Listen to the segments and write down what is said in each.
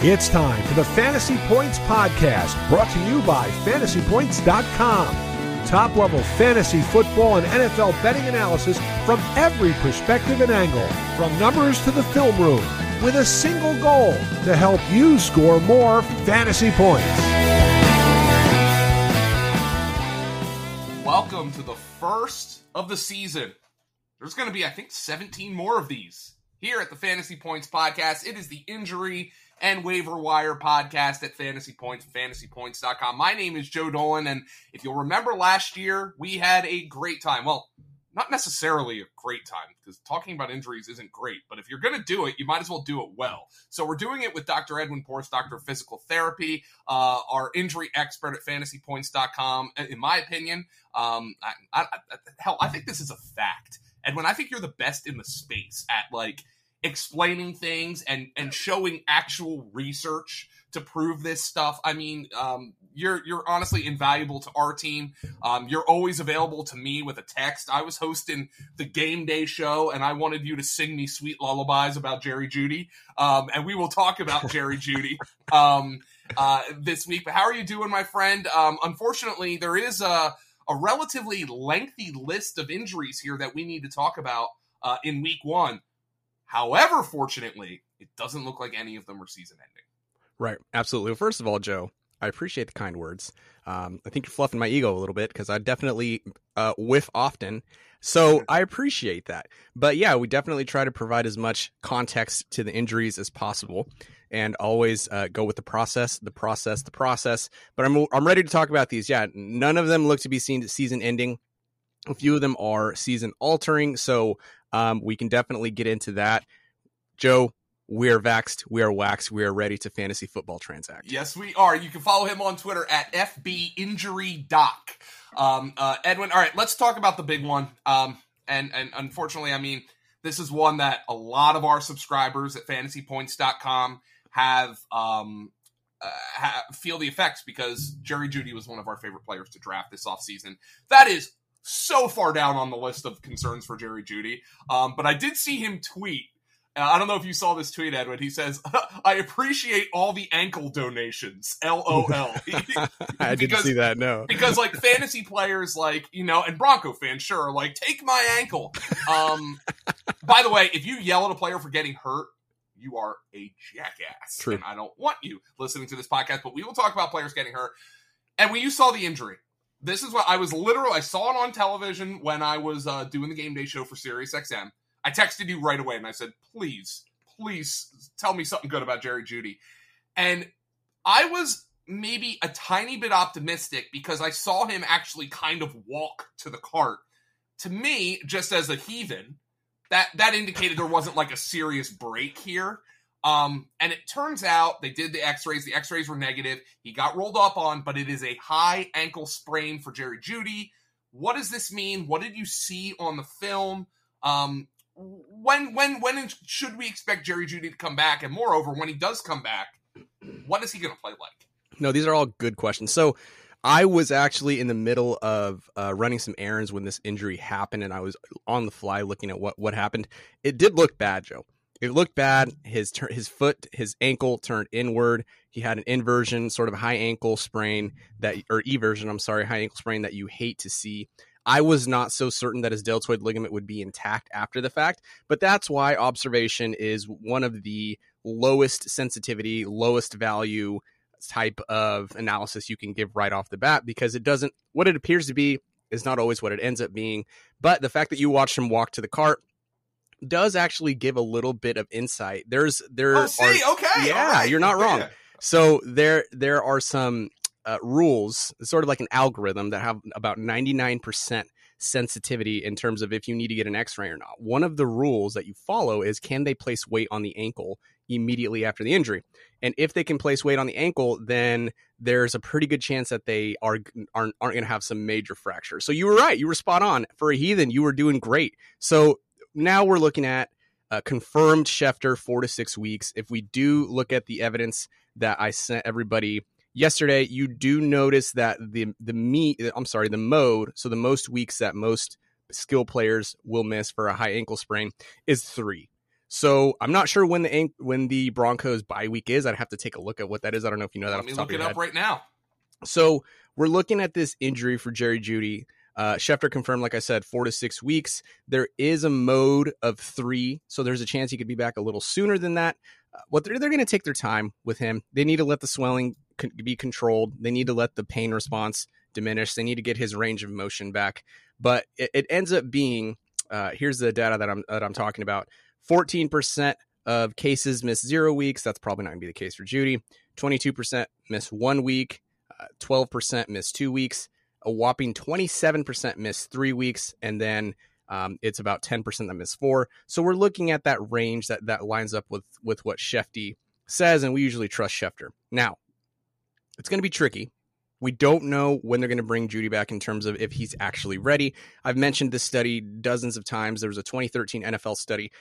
It's time for the Fantasy Points Podcast, brought to you by fantasypoints.com. Top level fantasy football and NFL betting analysis from every perspective and angle, from numbers to the film room, with a single goal to help you score more fantasy points. Welcome to the first of the season. There's going to be, I think, 17 more of these here at the Fantasy Points Podcast. It is the injury and waiver wire podcast at Fantasy Points, fantasypoints.com. My name is Joe Dolan, and if you'll remember last year, we had a great time. Well, not necessarily a great time because talking about injuries isn't great, but if you're going to do it, you might as well do it well. So we're doing it with Dr. Edwin Porras, Doctor of Physical Therapy, uh, our injury expert at fantasypoints.com. In my opinion, um, I, I, I, hell, I think this is a fact. When I think you're the best in the space at like explaining things and and showing actual research to prove this stuff. I mean, um, you're you're honestly invaluable to our team. Um, you're always available to me with a text. I was hosting the game day show, and I wanted you to sing me sweet lullabies about Jerry Jeudy. um, and we will talk about Jerry Jeudy um, uh, this week. But how are you doing, my friend? Um, unfortunately, there is a a relatively lengthy list of injuries here that we need to talk about uh, in week one. However, fortunately, it doesn't look like any of them are season ending. Right. Absolutely. Well, first of all, Joe, I appreciate the kind words. Um, I think you're fluffing my ego a little bit because I definitely uh, whiff often. So I appreciate that. But yeah, we definitely try to provide as much context to the injuries as possible and always uh, go with the process, the process, the process. But I'm, I'm ready to talk about these. Yeah, none of them look to be seen season ending. A few of them are season altering. So um, we can definitely get into that. Joe, we are vaxed, we are waxed, we are ready to fantasy football transact. Yes, we are. You can follow him on Twitter at FBInjuryDoc. Um, uh, Edwin, all right, let's talk about the big one. Um, and, and unfortunately, I mean, this is one that a lot of our subscribers at fantasypoints.com have um, uh, ha- feel the effects because Jerry Jeudy was one of our favorite players to draft this offseason. That is so far down on the list of concerns for Jerry Jeudy. Um, but I did see him tweet. Uh, I don't know if you saw this tweet, Edwin. He says, "I appreciate all the ankle donations." LOL. I didn't see that. No, because like fantasy players, like you know, and Bronco fans, sure, like take my ankle. Um, by the way, if you yell at a player for getting hurt, you are a jackass. True. And I don't want you listening to this podcast, but we will talk about players getting hurt. And when you saw the injury, this is what I was literally. I saw it on television when I was uh, doing the game day show for Sirius XM. I texted you right away and I said, "Please, please tell me something good about Jerry Jeudy. And I was maybe a tiny bit optimistic because I saw him actually kind of walk to the cart. To me, just as a heathen, that that indicated there wasn't like a serious break here. Um, and it turns out they did the x-rays. The x-rays were negative. He got rolled up on, but it is a high ankle sprain for Jerry Jeudy. What does this mean? What did you see on the film? Um, when when when should we expect Jerry Jeudy to come back? And moreover, when he does come back, what is he going to play like? No, these are all good questions. So I was actually in the middle of uh, running some errands when this injury happened, and I was on the fly looking at what what happened. It did look bad, Joe it looked bad. His his foot, his ankle turned inward. He had an inversion, sort of high ankle sprain that, or eversion. I'm sorry, high ankle sprain that you hate to see. I was not so certain that his deltoid ligament would be intact after the fact, but that's why observation is one of the lowest sensitivity, lowest value type of analysis you can give right off the bat because it doesn't what it appears to be is not always what it ends up being. But the fact that you watched him walk to the cart does actually give a little bit of insight. There's there oh, see, are, okay, yeah, right. you're not wrong. Yeah. So there there are some uh, rules, sort of like an algorithm that have about 99% sensitivity in terms of if you need to get an x-ray or not. One of the rules that you follow is can they place weight on the ankle immediately after the injury? And if they can place weight on the ankle, then there's a pretty good chance that they are aren't, aren't going to have some major fracture. So you were right. You were spot on. For a heathen, you were doing great. So now we're looking at uh, confirmed Schefter four to six weeks. If we do look at the evidence that I sent everybody yesterday, you do notice that the the me I'm sorry the mode so the most weeks that most skill players will miss for a high ankle sprain is three. So I'm not sure when the when the Broncos bye week is. I'd have to take a look at what that is. I don't know if you know that. Let me look it up right now. So we're looking at this injury for Jerry Jeudy. Uh, Schefter confirmed, like I said, four to six weeks. There is a mode of three, so there's a chance he could be back a little sooner than that. Uh, what they're, they're going to take their time with him. They need to let the swelling be controlled. They need to let the pain response diminish. They need to get his range of motion back. But it, it ends up being uh, here's the data that I'm that I'm talking about. 14% of cases miss zero weeks. That's probably not going to be the case for Jeudy. 22% miss one week. 12% uh, miss two weeks. A whopping 27% miss three weeks. And then um, it's about 10% that miss four. So we're looking at that range that, that lines up with, with what Shefty says. And we usually trust Schefter. Now, it's going to be tricky. We don't know when they're going to bring Jeudy back in terms of if he's actually ready. I've mentioned this study dozens of times. There was a 2013 NFL study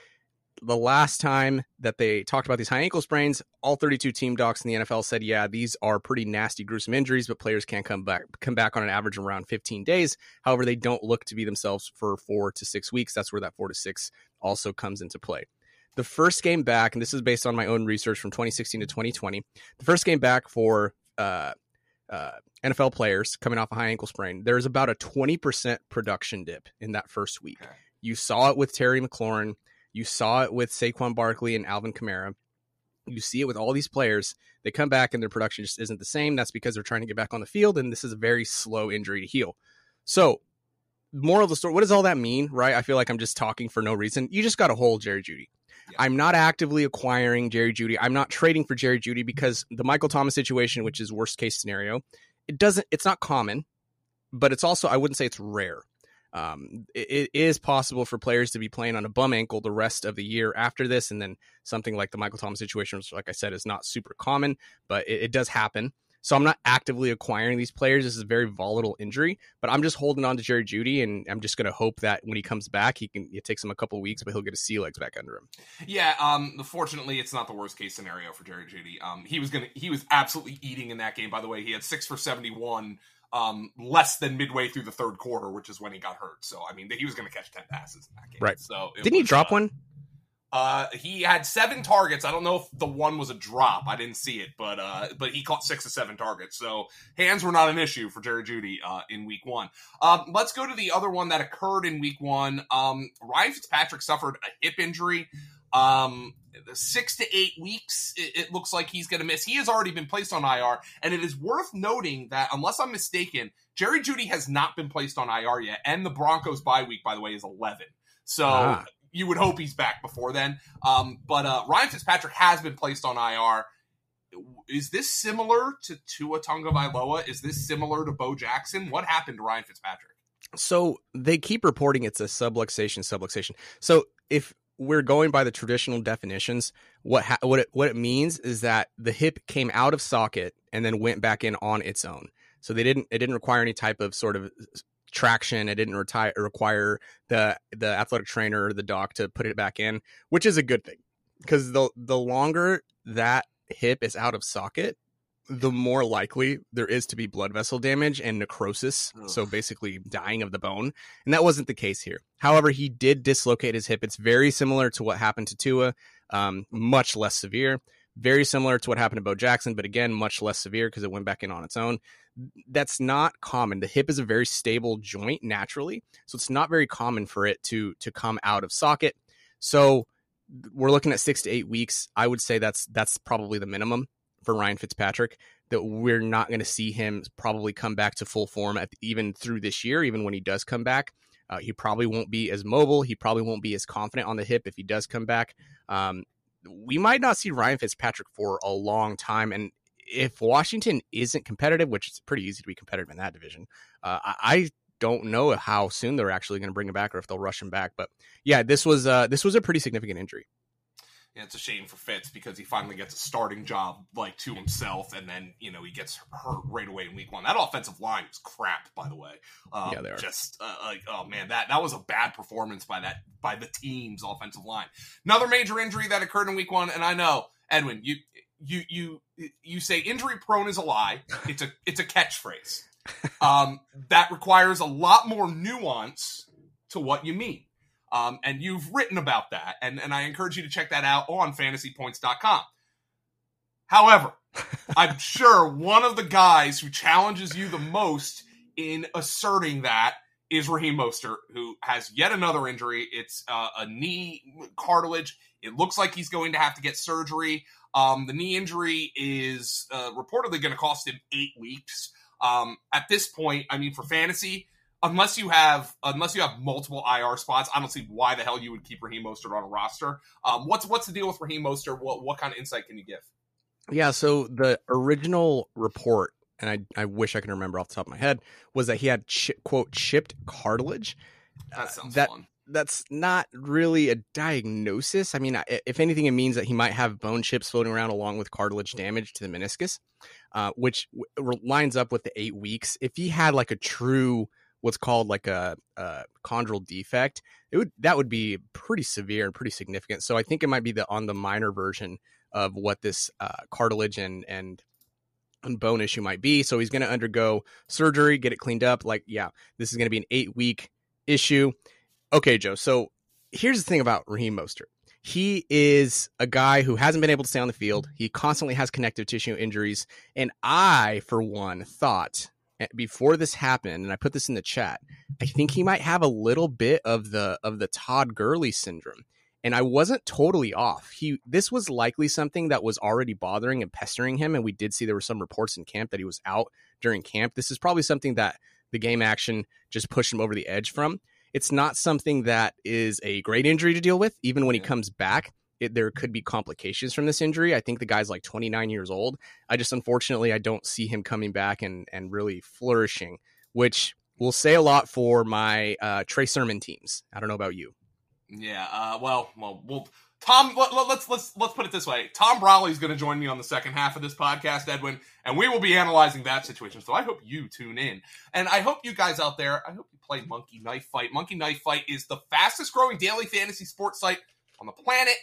the last time that they talked about these high ankle sprains, all 32 team docs in the NFL said, yeah, these are pretty nasty, gruesome injuries, but players can come back come back on an average of around 15 days. However, they don't look to be themselves for four to six weeks. That's where that four to six also comes into play. The first game back, and this is based on my own research from 2016 to 2020, the first game back for uh, uh, NFL players coming off a high ankle sprain, there's about a 20% production dip in that first week. You saw it with Terry McLaurin. You saw it with Saquon Barkley and Alvin Kamara. You see it with all these players. They come back and their production just isn't the same. That's because they're trying to get back on the field, and this is a very slow injury to heal. So, moral of the story, what does all that mean, right? I feel like I'm just talking for no reason. You just got to hold Jerry Jeudy. Yeah. I'm not actively acquiring Jerry Jeudy. I'm not trading for Jerry Jeudy because the Michael Thomas situation, which is worst case scenario, it doesn't. It's not common, but it's also I wouldn't say it's rare. Um, it, it is possible for players to be playing on a bum ankle the rest of the year after this, and then something like the Michael Thomas situation, which, like I said, is not super common, but it, it does happen. So I'm not actively acquiring these players. This is a very volatile injury, but I'm just holding on to Jerry Jeudy, and I'm just going to hope that when he comes back, he can. It takes him a couple weeks, but he'll get his sea legs back under him. Yeah. Um. Fortunately, it's not the worst case scenario for Jerry Jeudy. Um. He was gonna. He was absolutely eating in that game. By the way, he had six for 71 um, less than midway through the third quarter, which is when he got hurt. So I mean, he was going to catch ten passes in that game. Right. So didn't was, he drop uh, one? Uh, he had seven targets. I don't know if the one was a drop. I didn't see it, but uh, but he caught six to seven targets. So hands were not an issue for Jerry Jeudy uh, in Week One. Um, let's go to the other one that occurred in Week One. Um, Ryan Fitzpatrick suffered a hip injury. Um, six to eight weeks, it, it looks like he's going to miss. He has already been placed on IR, and it is worth noting that, unless I'm mistaken, Jerry Jeudy has not been placed on IR yet, and the Broncos bye week, by the way, is 11. So ah. you would hope he's back before then. Um, but uh, Ryan Fitzpatrick has been placed on IR. Is this similar to Tua Tagovailoa? Is this similar to Bo Jackson? What happened to Ryan Fitzpatrick? So they keep reporting it's a subluxation, subluxation. So if we're going by the traditional definitions, what ha- what it, what it means is that the hip came out of socket and then went back in on its own. So they didn't it didn't require any type of sort of traction. It didn't retire, require the the athletic trainer or the doc to put it back in, which is a good thing because the the longer that hip is out of socket, the more likely there is to be blood vessel damage and necrosis. Ugh. So basically dying of the bone. And that wasn't the case here. However, he did dislocate his hip. It's very similar to what happened to Tua, um, much less severe. Very similar to what happened to Bo Jackson, but again, much less severe because it went back in on its own. That's not common. The hip is a very stable joint naturally, so it's not very common for it to to come out of socket. So we're looking at six to eight weeks. I would say that's that's probably the minimum for Ryan Fitzpatrick that we're not going to see him probably come back to full form at, even through this year, even when he does come back. Uh, he probably won't be as mobile. He probably won't be as confident on the hip if he does come back. Um, we might not see Ryan Fitzpatrick for a long time. And if Washington isn't competitive, which is pretty easy to be competitive in that division, uh, I don't know how soon they're actually going to bring him back or if they'll rush him back. But yeah, this was uh, this was a pretty significant injury. And it's a shame for Fitz because he finally gets a starting job like to himself, and then you know he gets hurt right away in week one. That offensive line was crap, by the way. Um, yeah, they are. Just uh, like oh man, that that was a bad performance by that by the team's offensive line. Another major injury that occurred in week one, and I know Edwin, you you you you say injury prone is a lie. It's a it's a catchphrase. Um, that requires a lot more nuance to what you mean. Um, and you've written about that, and, and I encourage you to check that out on fantasypoints.com. However, I'm sure one of the guys who challenges you the most in asserting that is Raheem Mostert, who has yet another injury. It's uh, a knee cartilage. It looks like he's going to have to get surgery. Um, the knee injury is uh, reportedly going to cost him eight weeks. Um, at this point, I mean, for fantasy, unless you have unless you have multiple IR spots, I don't see why the hell you would keep Raheem Mostert on a roster. Um, what's what's the deal with Raheem Mostert? What what kind of insight can you give? Yeah, so the original report, and I I wish I can remember off the top of my head, was that he had chi- quote chipped cartilage. That sounds that, fun. That's not really a diagnosis. I mean, if anything, it means that he might have bone chips floating around along with cartilage damage to the meniscus, uh, which w- lines up with the eight weeks. If he had like a true what's called like a, a chondral defect, it would that would be pretty severe and pretty significant. So I think it might be the on the minor version of what this uh, cartilage and and and bone issue might be. So he's going to undergo surgery, get it cleaned up. Like, yeah, this is going to be an eight week issue. Okay, Joe. So here's the thing about Raheem Mostert. He is a guy who hasn't been able to stay on the field. He constantly has connective tissue injuries. And I, for one, thought before this happened, and I put this in the chat, I think he might have a little bit of the of the Todd Gurley syndrome and I wasn't totally off. He this was likely something that was already bothering and pestering him, and we did see there were some reports in camp that he was out during camp. This is probably something that the game action just pushed him over the edge from. It's not something that is a great injury to deal with, even when he comes back. It, there could be complications from this injury. I think the guy's like 29 years old. I just unfortunately I don't see him coming back and and really flourishing, which will say a lot for my uh, Trey Sermon teams. I don't know about you. Yeah. Uh, well, well, well. Tom, let, us let's let's let's put it this way. Tom Brolley's going to join me on the second half of this podcast, Edwin, and we will be analyzing that situation. So I hope you tune in, and I hope you guys out there. I hope you play Monkey Knife Fight. Monkey Knife Fight is the fastest growing daily fantasy sports site on the planet.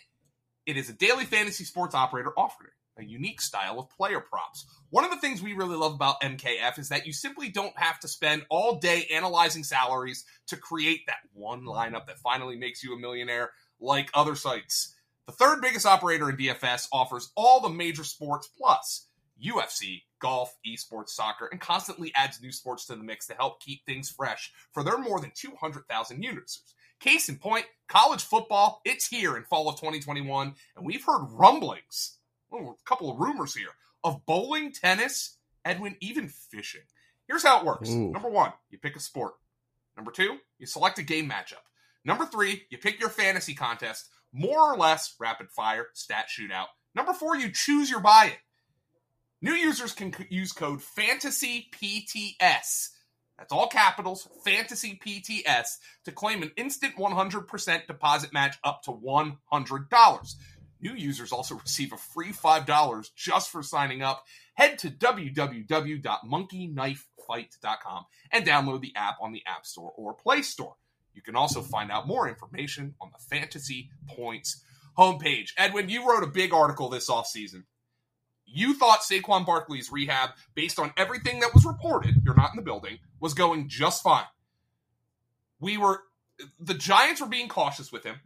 It is a daily fantasy sports operator offering a unique style of player props. One of the things we really love about MKF is that you simply don't have to spend all day analyzing salaries to create that one lineup that finally makes you a millionaire like other sites. The third biggest operator in DFS offers all the major sports plus UFC, golf, esports, soccer, and constantly adds new sports to the mix to help keep things fresh for their more than 200,000 users. Case in point, college football, it's here in fall of 2021, and we've heard rumblings a couple of rumors here of bowling, tennis, Edwin, even fishing. Here's how it works. Ooh. Number one, you pick a sport. Number two, you select a game matchup. Number three, you pick your fantasy contest, more or less rapid fire, stat shootout. Number four, you choose your buy in. New users can use code FANTASYPTS. That's all capitals, Fantasy PTS, to claim an instant 100% deposit match up to $100. New users also receive a free $5 just for signing up. Head to www.monkeyknifefight.com and download the app on the App Store or Play Store. You can also find out more information on the Fantasy Points homepage. Edwin, you wrote a big article this offseason. You thought Saquon Barkley's rehab, based on everything that was reported, you're not in the building, was going just fine. We were, the Giants were being cautious with him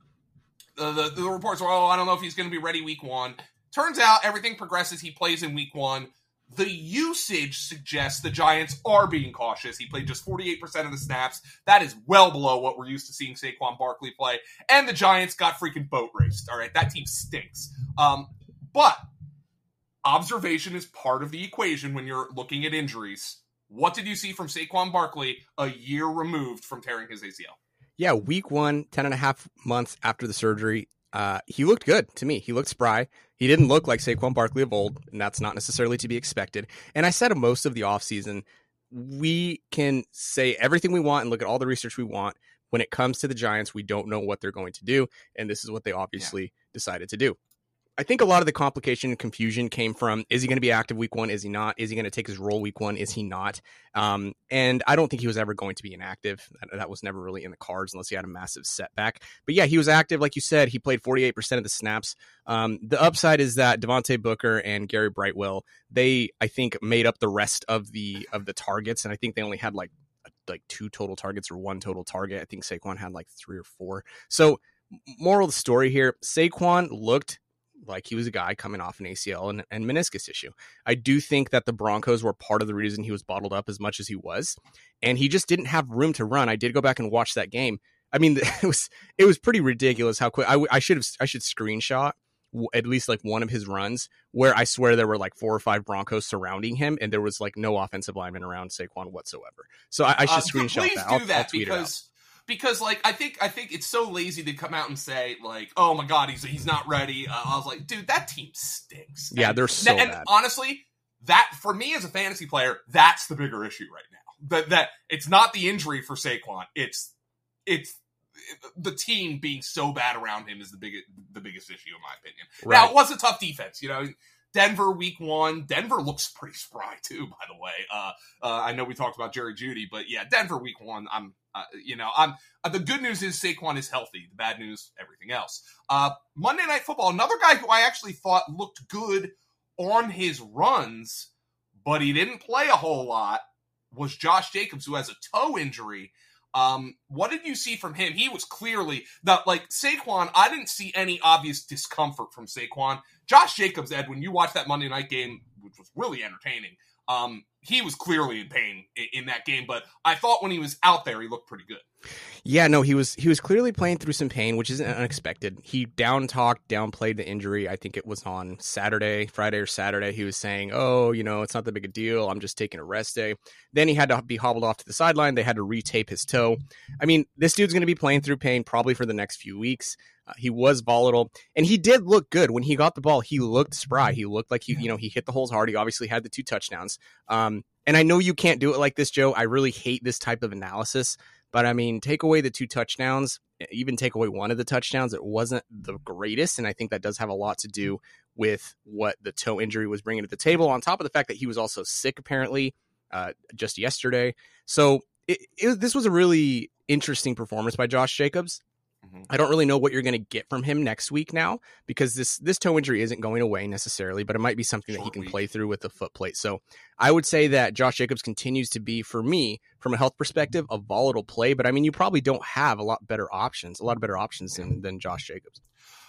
the, the, the reports were, oh, I don't know if he's going to be ready week one. Turns out everything progresses. He plays in week one. The usage suggests the Giants are being cautious. He played just 48% of the snaps. That is well below what we're used to seeing Saquon Barkley play. And the Giants got freaking boat raced. All right, that team stinks. Um, but observation is part of the equation when you're looking at injuries. What did you see from Saquon Barkley a year removed from tearing his ACL? yeah, week one, 10 and a half months after the surgery, uh, he looked good to me. He looked spry. He didn't look like Saquon Barkley of old, and that's not necessarily to be expected. And I said most of the offseason, we can say everything we want and look at all the research we want. When it comes to the Giants, we don't know what they're going to do. And this is what they obviously yeah. decided to do. I think a lot of the complication and confusion came from is he going to be active week one? Is he not? Is he going to take his role week one? Is he not? Um, and I don't think he was ever going to be inactive. That, that, was never really in the cards unless he had a massive setback. But yeah, he was active. Like you said, he played 48% of the snaps. Um, the upside is that Devontae Booker and Gary Brightwell, they, I think, made up the rest of the of the targets. And I think they only had like like two total targets or one total target. I think Saquon had like three or four. So, moral of the story here Saquon looked like he was a guy coming off an ACL and, and, meniscus issue. I do think that the Broncos were part of the reason he was bottled up as much as he was, and he just didn't have room to run. I did go back and watch that game. I mean, it was it was pretty ridiculous how quick I, I should have I should screenshot at least like one of his runs where I swear there were like four or five Broncos surrounding him, and there was like no offensive lineman around Saquon whatsoever. So I, I should uh, screenshot please that. do I'll, that I'll because because like I think I think it's so lazy to come out and say like, oh my god, he's he's not ready. Uh, I was like, dude, that team stinks. Yeah, they're so and, bad. honestly, that for me as a fantasy player, that's the bigger issue right now. That that it's not the injury for Saquon. It's it's the team being so bad around him is the biggest the biggest issue in my opinion. Right. Now it was a tough defense, you know. Denver week one. Denver looks pretty spry too, by the way. Uh, uh, I know we talked about Jerry Jeudy, but yeah, Denver week one. I'm, uh, you know, I'm. Uh, the good news is Saquon is healthy. The bad news, everything else. Uh, Monday Night Football. Another guy who I actually thought looked good on his runs, but he didn't play a whole lot. Was Josh Jacobs, who has a toe injury. Um, what did you see from him? He was clearly that like Saquon. I didn't see any obvious discomfort from Saquon. Josh Jacobs, Ed, when you watched that Monday night game, which was really entertaining, um, he was clearly in pain in, in, that game. But I thought when he was out there, he looked pretty good. Yeah, no, he was he was clearly playing through some pain, which isn't unexpected. He down talked, downplayed the injury. I think it was on Saturday, Friday or Saturday. He was saying, "Oh, you know, it's not that big a deal. I'm just taking a rest day." Then he had to be hobbled off to the sideline. They had to retape his toe. I mean, this dude's going to be playing through pain probably for the next few weeks. Uh, he was volatile, and he did look good when he got the ball. He looked spry. He looked like he, you know, he hit the holes hard. He obviously had the two touchdowns. Um, and I know you can't do it like this, Joe. I really hate this type of analysis. But I mean, take away the two touchdowns, even take away one of the touchdowns, it wasn't the greatest. And I think that does have a lot to do with what the toe injury was bringing to the table, on top of the fact that he was also sick, apparently, uh, just yesterday. So it, it, this was a really interesting performance by Josh Jacobs. Mm-hmm. I don't really know what you're going to get from him next week now because this this toe injury isn't going away necessarily, but it might be something Short that he can week. play through with the foot plate. So I would say that Josh Jacobs continues to be for me from a health perspective a volatile play, but I mean you probably don't have a lot better options, a lot of better options than, than Josh Jacobs.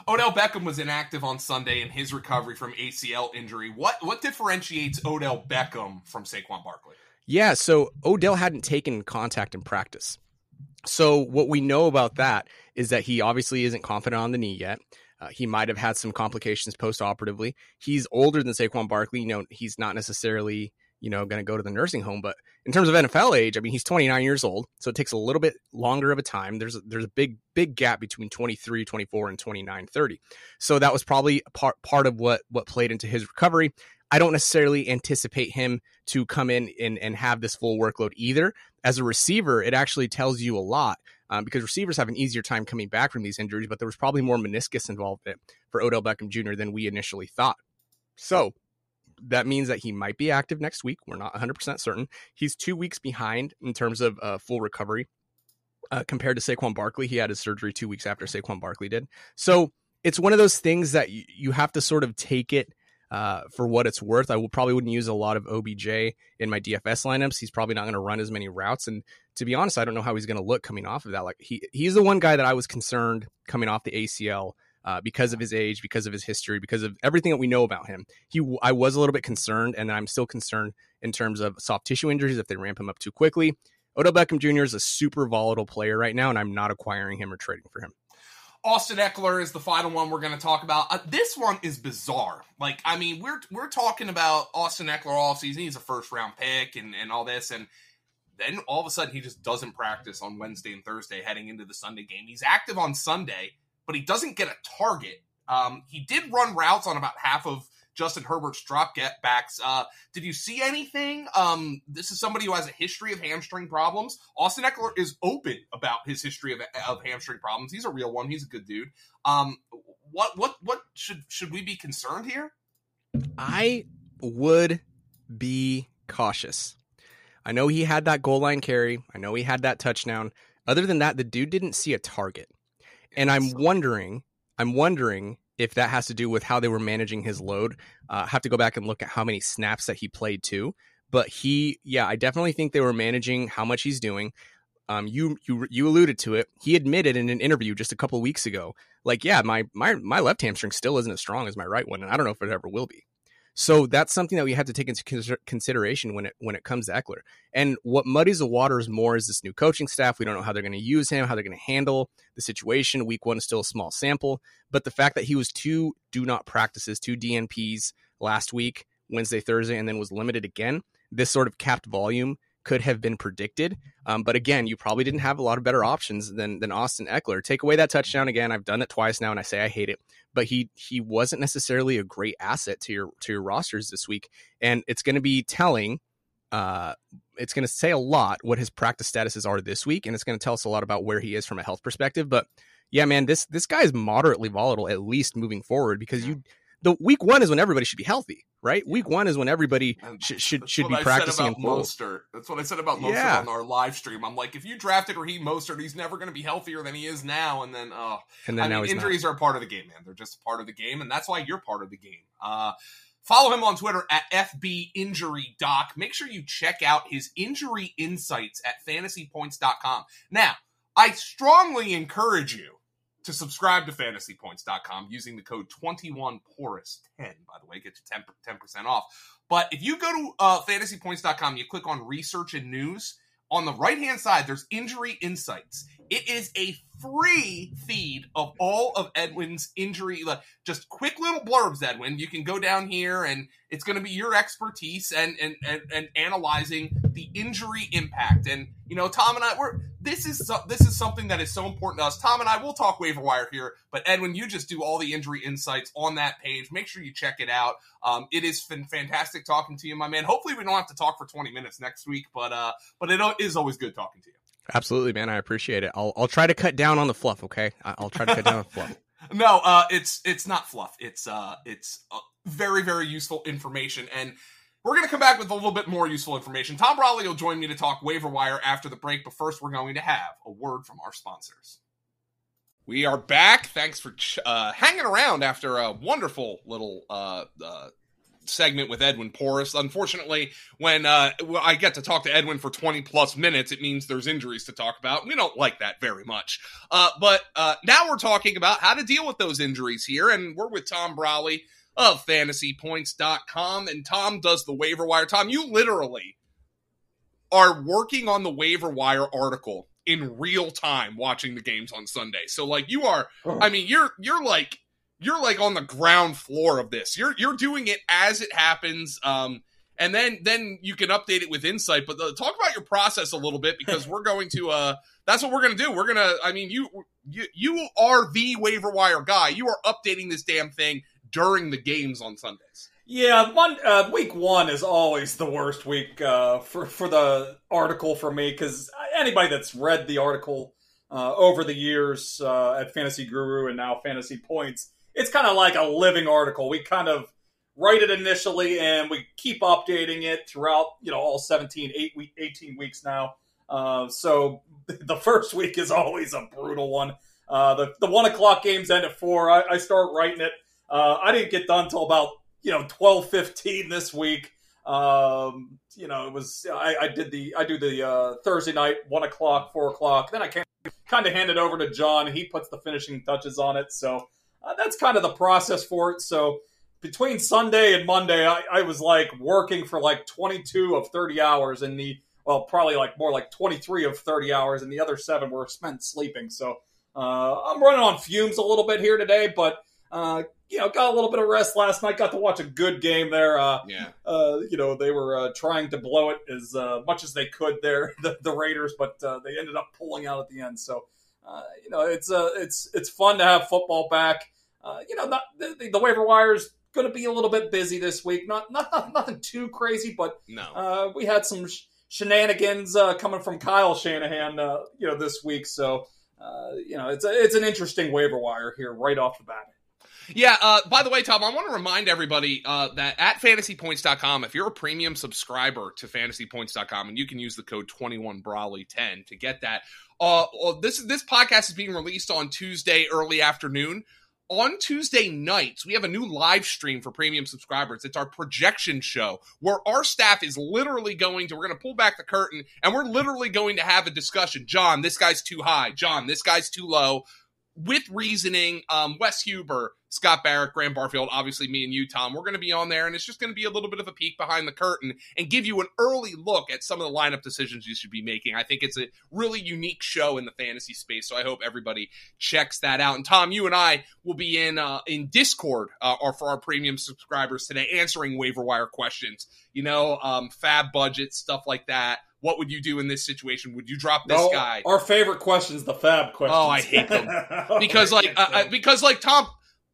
Odell Beckham was inactive on Sunday in his recovery from ACL injury. What what differentiates Odell Beckham from Saquon Barkley? Yeah, so Odell hadn't taken contact in practice. So what we know about that is that he obviously isn't confident on the knee yet. Uh, he might have had some complications post-operatively. He's older than Saquon Barkley. You know, he's not necessarily you know going to go to the nursing home, but in terms of NFL age, I mean, he's 29 years old, so it takes a little bit longer of a time. There's a, there's a big big gap between 23, 24, and 29, 30. So that was probably part part of what what played into his recovery. I don't necessarily anticipate him to come in and, and have this full workload either. As a receiver, it actually tells you a lot um, because receivers have an easier time coming back from these injuries, but there was probably more meniscus involvement for Odell Beckham Jr. than we initially thought. So that means that he might be active next week. We're not 100% certain. He's two weeks behind in terms of uh, full recovery uh, compared to Saquon Barkley. He had his surgery two weeks after Saquon Barkley did. So it's one of those things that you have to sort of take it uh, for what it's worth. I will probably wouldn't use a lot of OBJ in my DFS lineups. He's probably not going to run as many routes, and to be honest, I don't know how he's going to look coming off of that. Like he he's the one guy that I was concerned coming off the ACL. Uh, because of his age, because of his history, because of everything that we know about him, he I was a little bit concerned, and I'm still concerned in terms of soft tissue injuries if they ramp him up too quickly. Odell Beckham Jr. is a super volatile player right now, and I'm not acquiring him or trading for him. Austin Ekeler is the final one we're going to talk about. Uh, this one is bizarre. Like, I mean, we're we're talking about Austin Ekeler all season. He's a first round pick and and all this, and then all of a sudden he just doesn't practice on Wednesday and Thursday heading into the Sunday game. He's active on Sunday, but he doesn't get a target. Um, he did run routes on about half of Justin Herbert's drop get backs. Uh, did you see anything? Um, this is somebody who has a history of hamstring problems. Austin Ekeler is open about his history of, of hamstring problems. He's a real one. He's a good dude. Um, what what what should should we be concerned here? I would be cautious. I know he had that goal line carry. I know he had that touchdown. Other than that, the dude didn't see a target. And I'm wondering, I'm wondering if that has to do with how they were managing his load. Uh, have to go back and look at how many snaps that he played too. but he, yeah, I definitely think they were managing how much he's doing. Um, you you you alluded to it. He admitted in an interview just a couple weeks ago, like, yeah, my my my left hamstring still isn't as strong as my right one, and I don't know if it ever will be. So that's something that we have to take into consideration when it when it comes to Ekeler. And what muddies the waters more is this new coaching staff. We don't know how they're going to use him, how they're going to handle the situation. Week one is still a small sample, but the fact that he was two do not practices, two DNPs last week, Wednesday, Thursday, and then was limited again. This sort of capped volume could have been predicted. Um, but again, you probably didn't have a lot of better options than than Austin Ekeler. Take away that touchdown again. I've done it twice now, and I say I hate it. But he he wasn't necessarily a great asset to your to your rosters this week, and it's going to be telling. Uh, it's going to say a lot what his practice statuses are this week, and it's going to tell us a lot about where he is from a health perspective. But yeah, man, this this guy is moderately volatile at least moving forward because you the week one is when everybody should be healthy right? Week one is when everybody should should, should be I practicing in full. Mostert. That's what I said about Mostert yeah. on our live stream. I'm like, if you drafted Raheem Mostert, he's never going to be healthier than he is now. And then, uh, and then I mean, injuries not. are part of the game, man. They're just part of the game, and that's why you're part of the game. Uh, follow him on Twitter at FB Injury Doc. Make sure you check out his injury insights at fantasypoints.com. Now, I strongly encourage you to subscribe to fantasypoints.com using the code 21Porras10 by the way get you 10, 10% off. But if you go to uh, fantasypoints.com you click on research and news on the right hand side there's injury insights. It is a free feed of all of Edwin's injury, like just quick little blurbs. Edwin, you can go down here, and it's going to be your expertise and, and and and analyzing the injury impact. And you know, Tom and I, we're this is this is something that is so important to us. Tom and I will talk waiver wire here, but Edwin, you just do all the injury insights on that page. Make sure you check it out. Um, it is fantastic talking to you, my man. Hopefully, we don't have to talk for twenty minutes next week, but uh, but it is always good talking to you. Absolutely, man. I appreciate it. I'll I'll try to cut down on the fluff. Okay, I'll try to cut down on the fluff. No, uh, it's it's not fluff. It's uh, it's uh, very very useful information, and we're gonna come back with a little bit more useful information. Tom Brolley will join me to talk waiver wire after the break, but first we're going to have a word from our sponsors. We are back. Thanks for uh, hanging around after a wonderful little uh, uh, segment with Edwin Porras. Unfortunately, when uh, I get to talk to Edwin for 20 plus minutes, it means there's injuries to talk about. We don't like that very much. Uh, but uh, now we're talking about how to deal with those injuries here, and we're with Tom Brolley of fantasypoints.com, and Tom does the waiver wire. Tom, you literally are working on the waiver wire article in real time watching the games on Sunday. So like you are I mean you're you're like you're like on the ground floor of this. You're you're doing it as it happens. Um, and then then you can update it with insight. But the, uh, talk about your process a little bit because we're going to. Uh, that's what we're going to do. We're gonna. I mean, you you you are the waiver wire guy. You are updating this damn thing during the games on Sundays. Yeah, one uh, week one is always the worst week uh, for for the article for me because anybody that's read the article uh, over the years uh, at Fantasy Guru and now Fantasy Points it's kind of like a living article. We kind of write it initially and we keep updating it throughout, you know, all 17, eight week, 18 weeks now. Uh, so the first week is always a brutal one. Uh, the, the one o'clock games end at four. I, I start writing it. Uh, I didn't get done until about, you know, 12, 15 this week. Um, you know, it was, I, I did the, I do the, uh, Thursday night, one o'clock, four o'clock. Then I kind of hand it over to John. He puts the finishing touches on it. So, uh, that's kind of the process for it. So between Sunday and Monday, I, I, was like working for like 22 of 30 hours, and the well, probably like more like 23 of 30 hours, and the other seven were spent sleeping. So uh, I'm running on fumes a little bit here today, but uh, you know, got a little bit of rest last night. Got to watch a good game there. Uh, yeah. Uh, you know, they were uh, trying to blow it as uh, much as they could there, the, the Raiders, but uh, they ended up pulling out at the end. So uh, you know, it's uh, it's it's fun to have football back. Uh, you know, not, the, the waiver wire's going to be a little bit busy this week. Not not, not nothing too crazy, but no. Uh, we had some sh- shenanigans uh, coming from Kyle Shanahan, uh, you know, this week. So you know, it's a, it's an interesting waiver wire here right off the bat. Yeah, uh, by the way, Tom, I want to remind everybody uh, that at fantasypoints.com, if you're a premium subscriber to fantasypoints.com, and you can use the code 21Brolley10 to get that, uh, this this podcast is being released on Tuesday early afternoon. on Tuesday nights, we have a new live stream for premium subscribers. It's our projection show where our staff is literally going to, we're going to pull back the curtain and we're literally going to have a discussion. John, this guy's too high. John, this guy's too low with reasoning. Um, Wes Huber, Scott Barrett, Graham Barfield, obviously me and you, Tom, we're going to be on there, and it's just going to be a little bit of a peek behind the curtain and give you an early look at some of the lineup decisions you should be making. I think it's a really unique show in the fantasy space, so I hope everybody checks that out. And Tom, you and I will be in uh, in Discord uh, or for our premium subscribers today, answering waiver wire questions. You know, um, FAAB budget stuff like that. What would you do in this situation? Would you drop this No, guy? Our favorite questions, the FAAB question. Oh, I hate them. Oh, because like can't uh, uh, stand because like Tom,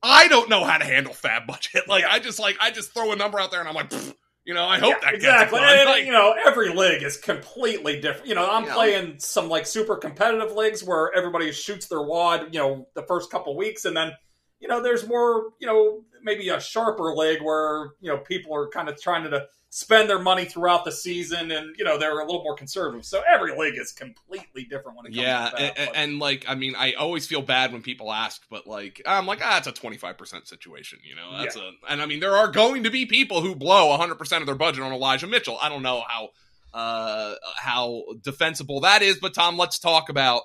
I don't know how to handle FAAB budget. Like I just like I just throw a number out there and I'm like, "Pfft," you know, I hope Yeah, that exactly. gets it done. And, Like, you know, every league is completely different. You know, I'm You know? playing some like super competitive leagues where everybody shoots their wad. You know, the first couple weeks, and then you know, there's more. You know, maybe a sharper league where you know people are kind of trying to spend their money throughout the season, and you know they're a little more conservative. So every league is completely different when it comes. yeah, to and, and, like I mean, I always feel bad when people ask, but like I'm like, ah, it's a 25 percent situation, you know. That's a, and I mean, there are going to be people who blow 100 percent of their budget on Elijah Mitchell. I don't know how uh how defensible that is, but Tom, let's talk about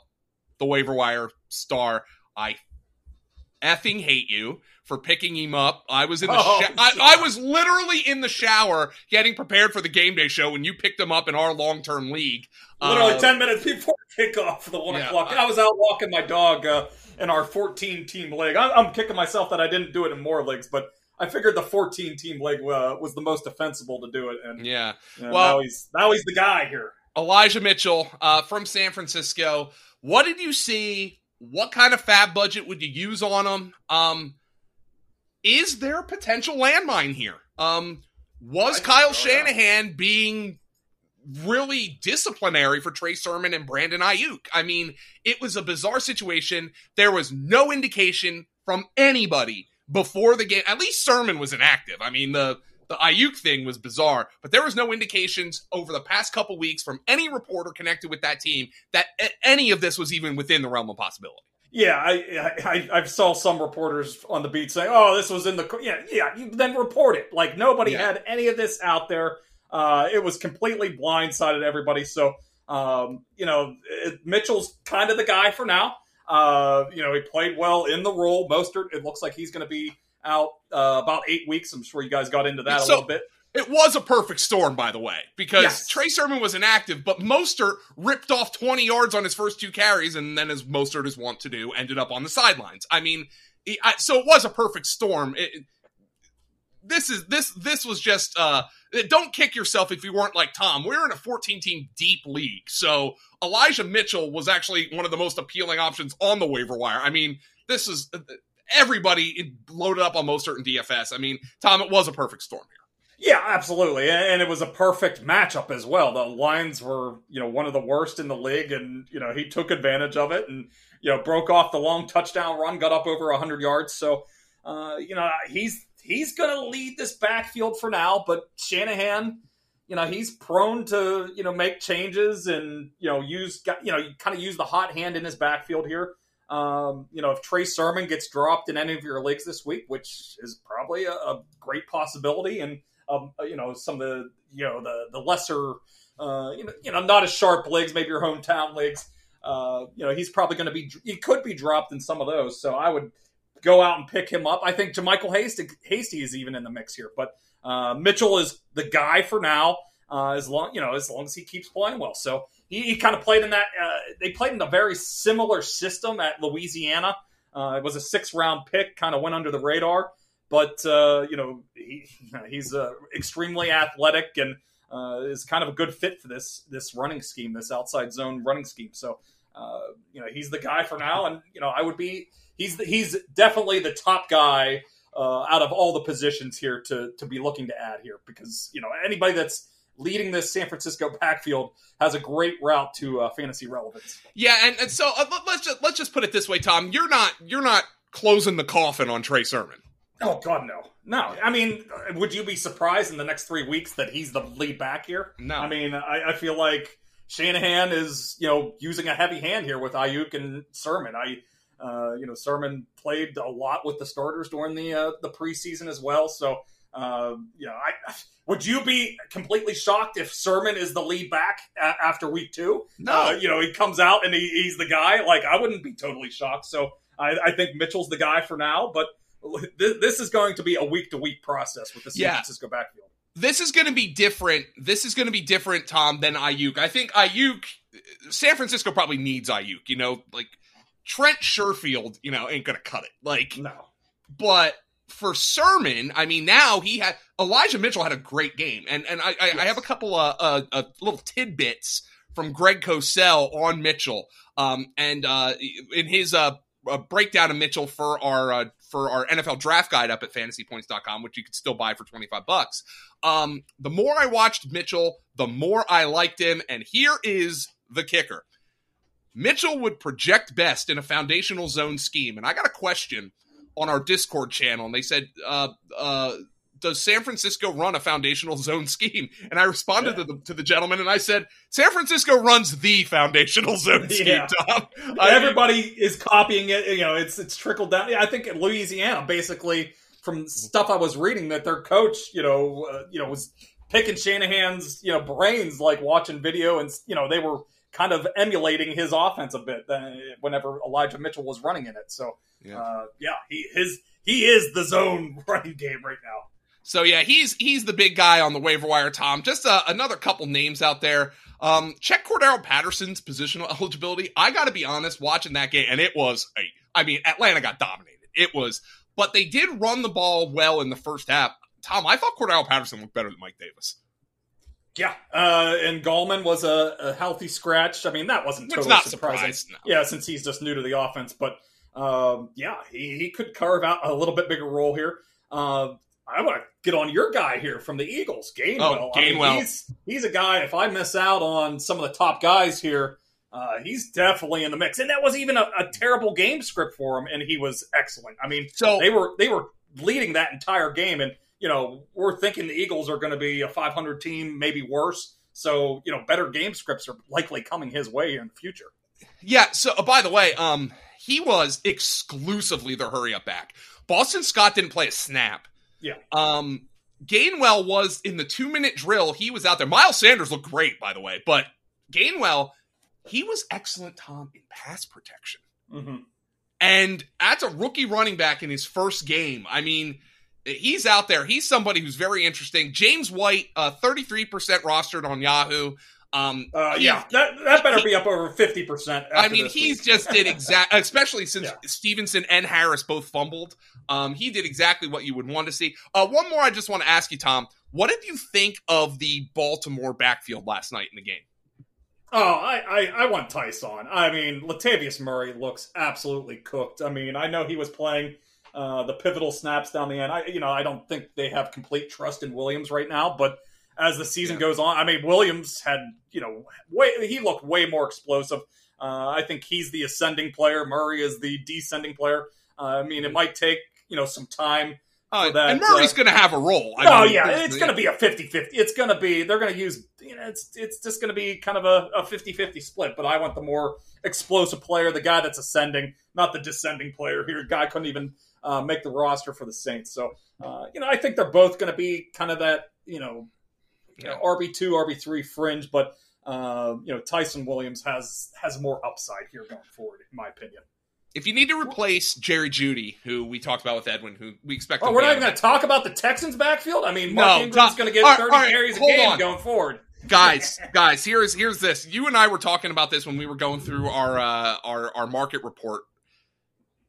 the waiver wire star. I effing hate you for picking him up. I was in the Oh, I, I was literally in the shower getting prepared for the game day show when you picked him up in our long term league. Literally Uh, ten minutes before kickoff for the one yeah, o'clock. I- I was out walking my dog uh, in our 14 team league. I, I'm kicking myself that I didn't do it in more leagues, but I figured the 14 team league uh, was the most defensible to do it. And yeah. you know, Well- now he's now he's the guy here. Elijah Mitchell uh, from San Francisco. What did you see? What kind of FAAB budget would you use on them? Um, is there a potential landmine here? Um, was Kyle. Shanahan being really disciplinary for Trey Sermon and Brandon Aiyuk? I mean, it was a bizarre situation. There was no indication from anybody before the game. At least Sermon was inactive. I mean, the the Aiyuk thing was bizarre, but there was no indications over the past couple weeks from any reporter connected with that team that any of this was even within the realm of possibility. Yeah, I, I I saw some reporters on the beat saying, "Oh, this was in the yeah yeah." You then report it. Like nobody Yeah. had any of this out there. Uh, it was completely blindsided everybody. So um, you know, it, Mitchell's kind of the guy for now. Uh, you know, he played well in the role. Mostert, it looks like he's going to be out uh, about eight weeks. I'm sure you guys got into that So- a little bit. It was a perfect storm, by the way, because Yes. Trey Sermon was inactive, but Mostert ripped off 20 yards on his first two carries, and then, as Mostert is wont to do, ended up on the sidelines. I mean, he, I, so it was a perfect storm. It, this is this this was just uh don't kick yourself if you weren't like Tom. We're in a 14 team deep league. So Elijah Mitchell was actually one of the most appealing options on the waiver wire. I mean, this is everybody loaded up on Mostert in DFS. I mean, Tom, it was a perfect storm here. Yeah, absolutely, and it was a perfect matchup as well. The Lions were, you know, one of the worst in the league, and you know he took advantage of it, and you know broke off the long touchdown run, got up over hundred yards. So, uh, you know, he's he's going to lead this backfield for now. But Shanahan, you know, he's prone to you know make changes and you know use you know kind of use the hot hand in his backfield here. Um, you know, if Trey Sermon gets dropped in any of your leagues this week, which is probably a, a great possibility, and um, you know some of the you know the the lesser uh, you know you know not as sharp leagues, maybe your hometown leagues. Uh, you know he's probably going to be he could be dropped in some of those. So I would go out and pick him up. I think JaMycal Hasty, Hasty is even in the mix here, but uh, Mitchell is the guy for now. Uh, as long you know as long as he keeps playing well. So he, he kind of played in that. Uh, they played in a very similar system at Louisiana. Uh, it was a six round pick, kind of went under the radar but uh, you know he, he's uh, extremely athletic and uh, is kind of a good fit for this this running scheme, this outside zone running scheme. So uh, you know he's the guy for now, and you know I would be he's the, he's definitely the top guy out of all the positions here to to be looking to add here because you know anybody that's leading this San Francisco backfield has a great route to uh, fantasy relevance. Yeah, and, and so uh, let- let's just let's just put it this way, Tom. You're not you're not closing the coffin on Trey Sermon. Oh God, no, no. I mean, would you be surprised in the next three weeks that he's the lead back here? No. I mean, I, I feel like Shanahan is, you know, using a heavy hand here with Aiyuk and Sermon. I, Uh, you know, Sermon played a lot with the starters during the uh, the preseason as well. So, uh, you know, I would you be completely shocked if Sermon is the lead back a- after week two? No. Uh, you know, he comes out and he, he's the guy. Like, I wouldn't be totally shocked. So, I, I think Mitchell's the guy for now. But th- this is going to be a week to week process with the San Yeah. Francisco backfield. this is going to be different. This is going to be different, Tom, than Aiyuk. I think Aiyuk, San Francisco probably needs Aiyuk. You know, like Trent Sherfield, you know, ain't going to cut it. Like, No. but for Sermon, I mean, now he had Elijah Mitchell had a great game, and and I, I, I have a couple of uh, uh, little tidbits from Greg Cosell on Mitchell, um, and uh, in his uh, breakdown of Mitchell for our uh, for our NFL draft guide up at fantasypoints.com, which you could still buy for twenty five bucks. Um, the more I watched Mitchell, the more I liked him, and here is the kicker. Mitchell would project best in a foundational zone scheme, and I got a question on our Discord channel, and they said, uh, uh, "Does San Francisco run a foundational zone scheme?" And I responded to the to the gentleman, and I said, "San Francisco runs the foundational zone scheme." Yeah. Tom. I- Everybody is copying it. You know, it's it's trickled down. Yeah, I think in Louisiana, basically, from stuff I was reading, that their coach, you know, uh, you know, was picking Shanahan's, you know, brains, like watching video, and you know, they were kind of emulating his offense a bit uh, whenever Elijah Mitchell was running in it. So, Yeah. uh, yeah, he his he is the zone running game right now. So yeah, he's he's the big guy on the waiver wire. Tom, just uh, another couple names out there. Um, check Cordarrelle Patterson's positional eligibility. I got to be honest, watching that game, and it was a. I mean, Atlanta got dominated. It was, but they did run the ball well in the first half. Tom, I thought Cordarrelle Patterson looked better than Mike Davis. Yeah, uh, and Gallman was a, a healthy scratch. I mean, that wasn't totally not surprising. No. Yeah, since he's just new to the offense, but um, yeah, he, he could carve out a little bit bigger role here. Uh, I want to get on your guy here from the Eagles, Gainwell. Oh, I mean, Gainwell. he's he's a guy. If I miss out on some of the top guys here, uh, he's definitely in the mix. And that was even a, a terrible game script for him, and he was excellent. I mean, So they were they were leading that entire game, and you know we're thinking the Eagles are going to be a 500 team, maybe worse. So you know, better game scripts are likely coming his way in the future. Yeah. So, uh, by the way, um, he was exclusively the hurry up back. Boston Scott didn't play a snap. Yeah. Um, Gainwell was in the two minute drill. He was out there. Miles Sanders looked great, by the way, but Gainwell, he was excellent, Tom, in pass protection. Mm-hmm. And that's a rookie running back in his first game. I mean, he's out there. He's somebody who's very interesting. James White, uh, 33% rostered on Yahoo. Um, Uh, yeah, that, that better be up over fifty percent. I mean, he's just did exact, especially since Yeah. Stevenson and Harris both fumbled. Um, he did exactly what you would want to see. Uh, one more, I just want to ask you, Tom. What did you think of the Baltimore backfield last night in the game? Oh, I, I, I want Ty'Son. I mean, Latavius Murray looks absolutely cooked. I mean, I know he was playing uh, the pivotal snaps down the end. I, you know, I don't think they have complete trust in Williams right now. But as the season Yeah. goes on, I mean, Williams had, you know, way he looked way more explosive. Uh, I think he's the ascending player. Murray is the descending player. Uh, I mean, it might take you know some time Uh, that, and Murray's uh, going to have a role. I oh mean, yeah, it's going to be a 50-50. It's going to be they're going to use you know it's it's just going to be kind of a, a 50-50 split, but I want the more explosive player, the guy that's ascending, not the descending player here. Guy couldn't even uh, make the roster for the Saints. So, uh, you know, I think they're both going to be kind of that, you know, you know, RB2, RB3 fringe, but uh, you know, Ty'Son Williams has has more upside here going forward in my opinion. If you need to replace Jerry Jeudy, who we talked about with Edwin, who we expect. Oh, we're not even going to talk about the Texans backfield. I mean, No, Mark Ingram's Tom- going to get all right, 30 all right, carries a game on. going forward. guys, guys, here's here's this. You and I were talking about this when we were going through our uh, our our market report.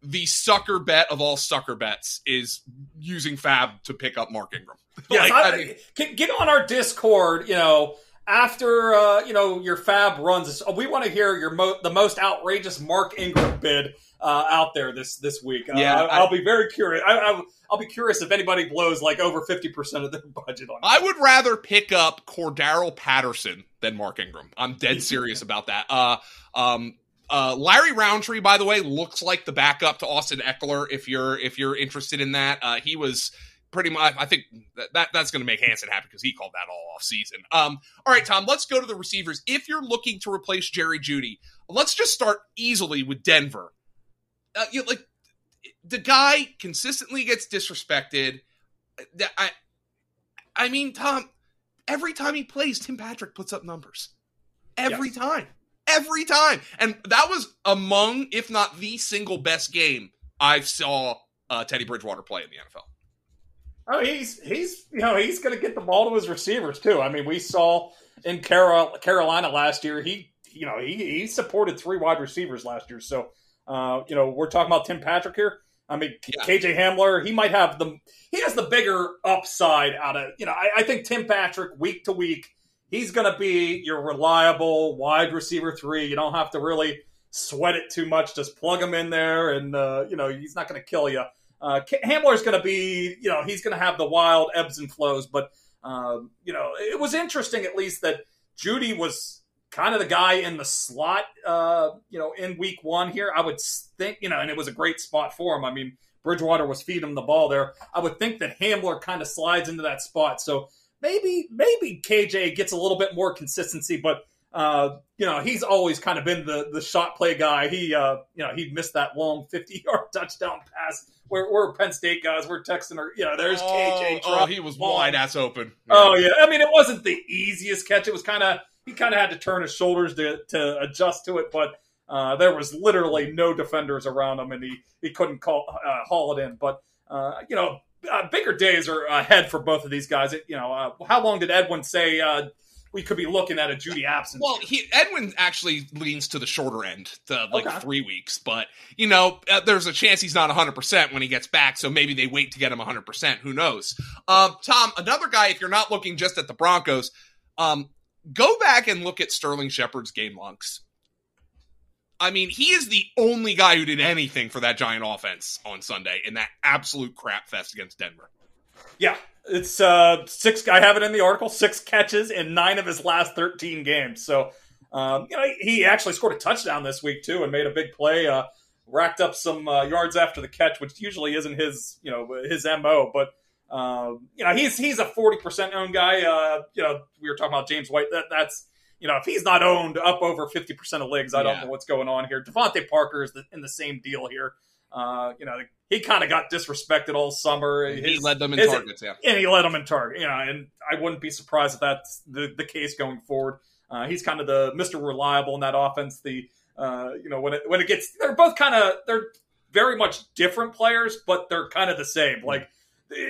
The sucker bet of all sucker bets is using FAAB to pick up Mark Ingram. Yes, Like, I, I mean- get, on our Discord. You know, after uh, you know your FAAB runs, we want to hear your mo- the most outrageous Mark Ingram bid uh, out there this this week. Uh, Yeah, I, will be very curious. I, I, I'll be curious if anybody blows like over fifty percent of their budget on. it. I would rather pick up Cordarrelle Patterson than Mark Ingram. I'm dead serious about that. Uh, um, uh, Larry Rountree, by the way, looks like the backup to Austin Ekeler. If you're if you're interested in that, uh, he was pretty much. I think that, that that's going to make Hansen happy because he called that all off season. Um, all right, Tom, let's go to the receivers. If you're looking to replace Jerry Jeudy, let's just start easily with Denver. uh, you know, like the guy consistently gets disrespected. I, I mean, Tom. Every time he plays, Tim Patrick puts up numbers. Every yes. time, every time, and that was among, if not the single best game I've saw uh, Teddy Bridgewater play in the NFL. Oh, he's he's you know he's going to get the ball to his receivers too. I mean, we saw in Carol, Carolina last year. He you know he he supported three wide receivers last year. So uh, you know we're talking about Tim Patrick here. I mean, yeah. KJ Hamler, he might have the he has the bigger upside out of you know. I, I think Tim Patrick week to week, he's going to be your reliable wide receiver three. You don't have to really sweat it too much. Just plug him in there, and uh, you know he's not going to kill you. Uh, Hamler's going to be, you know, he's going to have the wild ebbs and flows. But um, you know, it was interesting at least that Jeudy was kind of the guy in the slot, uh, you know, in week one here. I would think, you know, and it was a great spot for him. I mean, Bridgewater was feeding him the ball there. I would think that Hamler kind of slides into that spot. So maybe, maybe KJ gets a little bit more consistency, but uh, you know, he's always kind of been the the shot play guy. He, uh, you know, he missed that long fifty yard touchdown pass. We're, we're Penn State guys. We're texting her. You know, there's oh, KJ. Oh, he was wide ass open. Yeah. Oh yeah. I mean, it wasn't the easiest catch. It was kind of he kind of had to turn his shoulders to to adjust to it, but. Uh, there was literally no defenders around him, and he, he couldn't call, uh, haul it in. But uh, you know, uh, bigger days are ahead for both of these guys. It, you know, uh, how long did Edwin say uh, we could be looking at a Jeudy absence. Well, he, Edwin actually leans to the shorter end, the like okay. three weeks. But you know, uh, there's a chance he's not 100 percent when he gets back. So maybe they wait to get him 100. percent Who knows? Um, Tom, another guy. If you're not looking just at the Broncos, um, go back and look at Sterling Shepard's game logs. I mean, he is the only guy who did anything for that Giant offense on Sunday in that absolute crap fest against Denver. Yeah, it's uh, six. I have it in the article. Six catches in nine of his last thirteen games. So, um, you know, he actually scored a touchdown this week too, and made a big play. Uh, racked up some uh, yards after the catch, which usually isn't his, you know, his mo. But um, you know, he's he's a forty percent owned guy. Uh, you know, we were talking about James White. That that's you know, if he's not owned up over fifty percent of leagues, I don't yeah. know what's going on here. DeVante Parker is the, in the same deal here. Uh, you know, he kind of got disrespected all summer. His, he led them in his, targets, yeah, and he led them in target. You know, and I wouldn't be surprised if that's the, the case going forward. Uh, he's kind of the Mister Reliable in that offense. The uh, you know when it when it gets, they're both kind of they're very much different players, but they're kind of the same. Like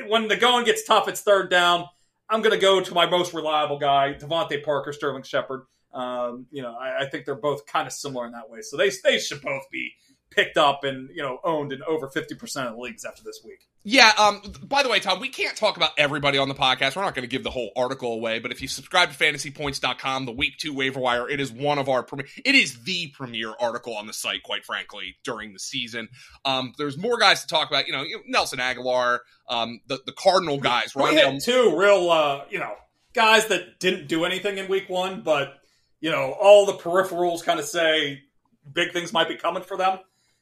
when the going gets tough, it's third down. I'm going to go to my most reliable guy, DeVante Parker, Sterling Shepard. Um, you know, I, I, think they're both kind of similar in that way. So they they should both be picked up and you know owned in over 50% of the leagues after this week. Yeah um by the way tom we can't talk about everybody on the podcast. We're not going to give the whole article away but if you subscribe to fantasypoints.com the week two waiver wire it is one of our premier it is the premier article on the site quite frankly during the season. Um there's more guys to talk about you know nelson agholor um the, the cardinal guys we, we had two real uh you know guys that didn't do anything in week one but you know all the peripherals kind of say big things might be coming for them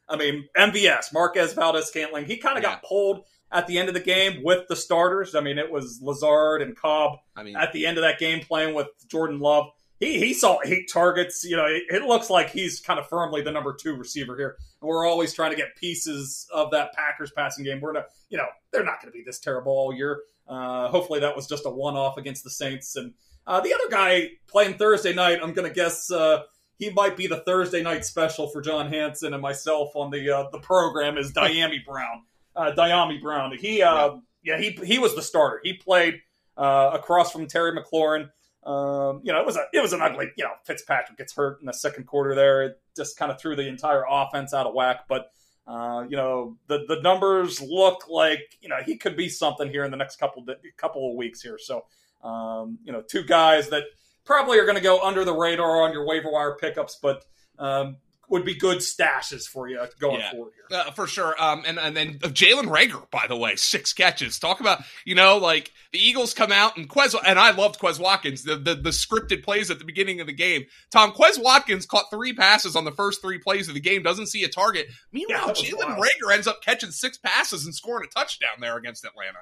I mean, MVS, Marquez Valdes-Scantling, he kind of yeah. got pulled at the end of the game with the starters. I mean, it was Lazard and Cobb I mean, at the end of that game playing with Jordan Love. He, he saw eight targets. You know, it, it, looks like he's kind of firmly the number two receiver here. And we're always trying to get pieces of that Packers passing game. We're not, you know, they're not going to be this terrible all year. Uh, hopefully that was just a one off against the Saints. And uh, the other guy playing Thursday night, I'm going to guess uh, he might be the Thursday night special for John Hansen and myself on the uh, the program is Dyami Brown. Uh, Dyami Brown. He uh, yeah. yeah. he he was the starter. He played uh, across from Terry McLaurin. Um, you know, it was a it was an ugly. You know, Fitzpatrick gets hurt in the second quarter there. It just kind of threw the entire offense out of whack. But uh, you know, the the numbers look like you know he could be something here in the next couple couple of weeks here. So um, you know, two guys that probably are going to go under the radar on your waiver wire pickups, but um, would be good stashes for you going yeah, forward here. Uh, for sure. Um, and, and then Jalen Reagor, by the way, six catches. Talk about, you know, like the Eagles come out and Quez, and I loved Quez Watkins, the, the, the scripted plays at the beginning of the game. Tom, Quez Watkins caught three passes on the first three plays of the game, doesn't see a target. Meanwhile, yeah, Jalen Reagor ends up catching six passes and scoring a touchdown there against Atlanta.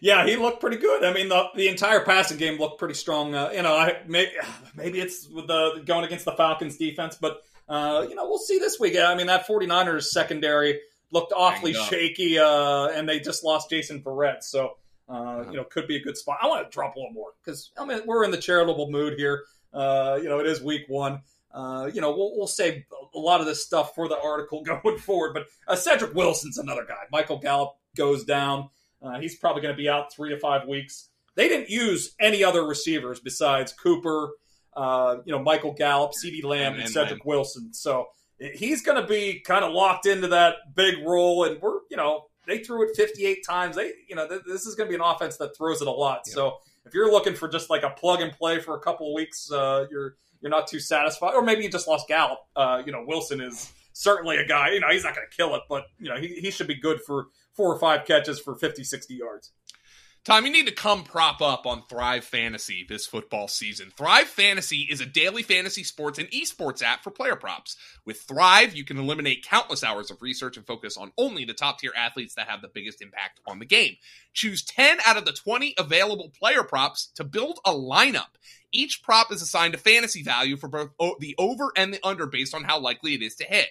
Yeah, he looked pretty good. I mean, the the entire passing game looked pretty strong. Uh, you know, I may, maybe it's with the going against the Falcons defense, but uh, you know, we'll see this week. I mean, that 49ers secondary looked awfully shaky, uh, and they just lost Jason Verrett. So, uh, uh-huh. you know, could be a good spot. I want to drop a little more because I mean we're in the charitable mood here. Uh, you know, it is week one. Uh, you know, we'll, we'll save a lot of this stuff for the article going forward. But uh, Cedric Wilson's another guy. Michael Gallup goes down. Uh, he's probably going to be out three to five weeks. They didn't use any other receivers besides Cooper, uh, you know, Michael Gallup, CeeDee Lamb, and, and Cedric. Wilson. So he's going to be kind of locked into that big role. And we're, you know, they threw it 58 times. They, you know, th- this is going to be an offense that throws it a lot. Yeah. So if you're looking for just like a plug and play for a couple of weeks, uh, you're you're not too satisfied, or maybe you just lost Gallup. Uh, you know, Wilson is certainly a guy. You know, he's not going to kill it, but you know, he, he should be good for four or five catches for 50, 60 yards. Tom, you need to come prop up on Thrive Fantasy this football season. Thrive Fantasy is a daily fantasy sports and esports app for player props. With Thrive, you can eliminate countless hours of research and focus on only the top tier athletes that have the biggest impact on the game. Choose 10 out of the 20 available player props to build a lineup. Each prop is assigned a fantasy value for both the over and the under based on how likely it is to hit.